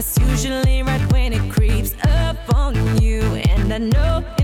That's usually right when it creeps up on you, and I know.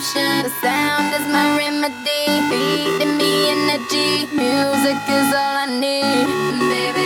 prescription. The sound is my remedy, feeding me energy. Music is all I need, baby.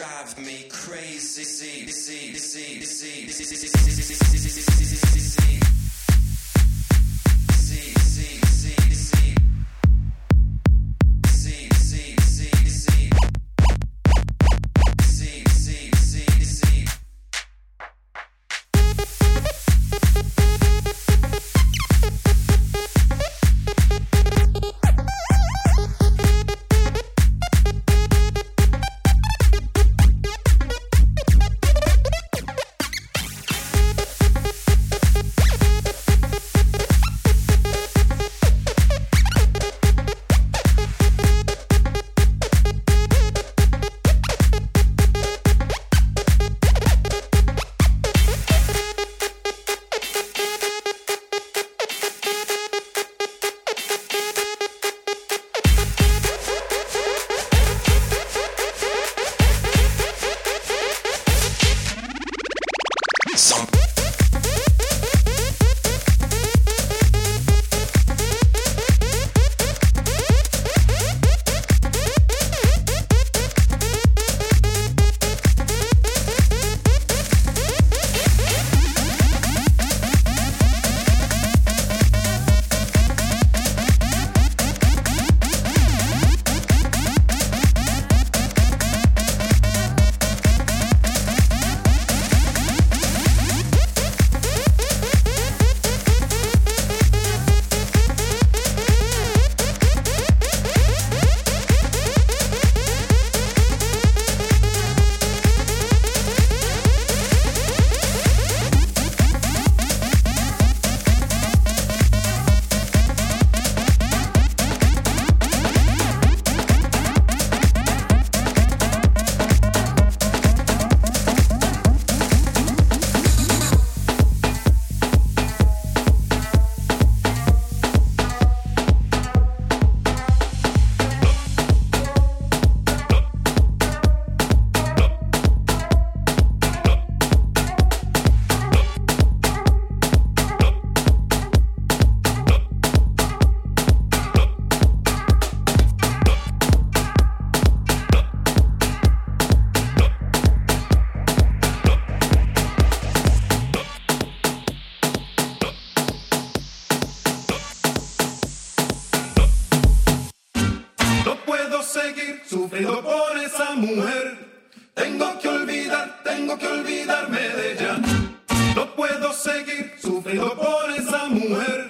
drive me seguir sufriendo por esa mujer. Tengo que olvidar, tengo que olvidarme de ella. No puedo seguir sufriendo por esa mujer.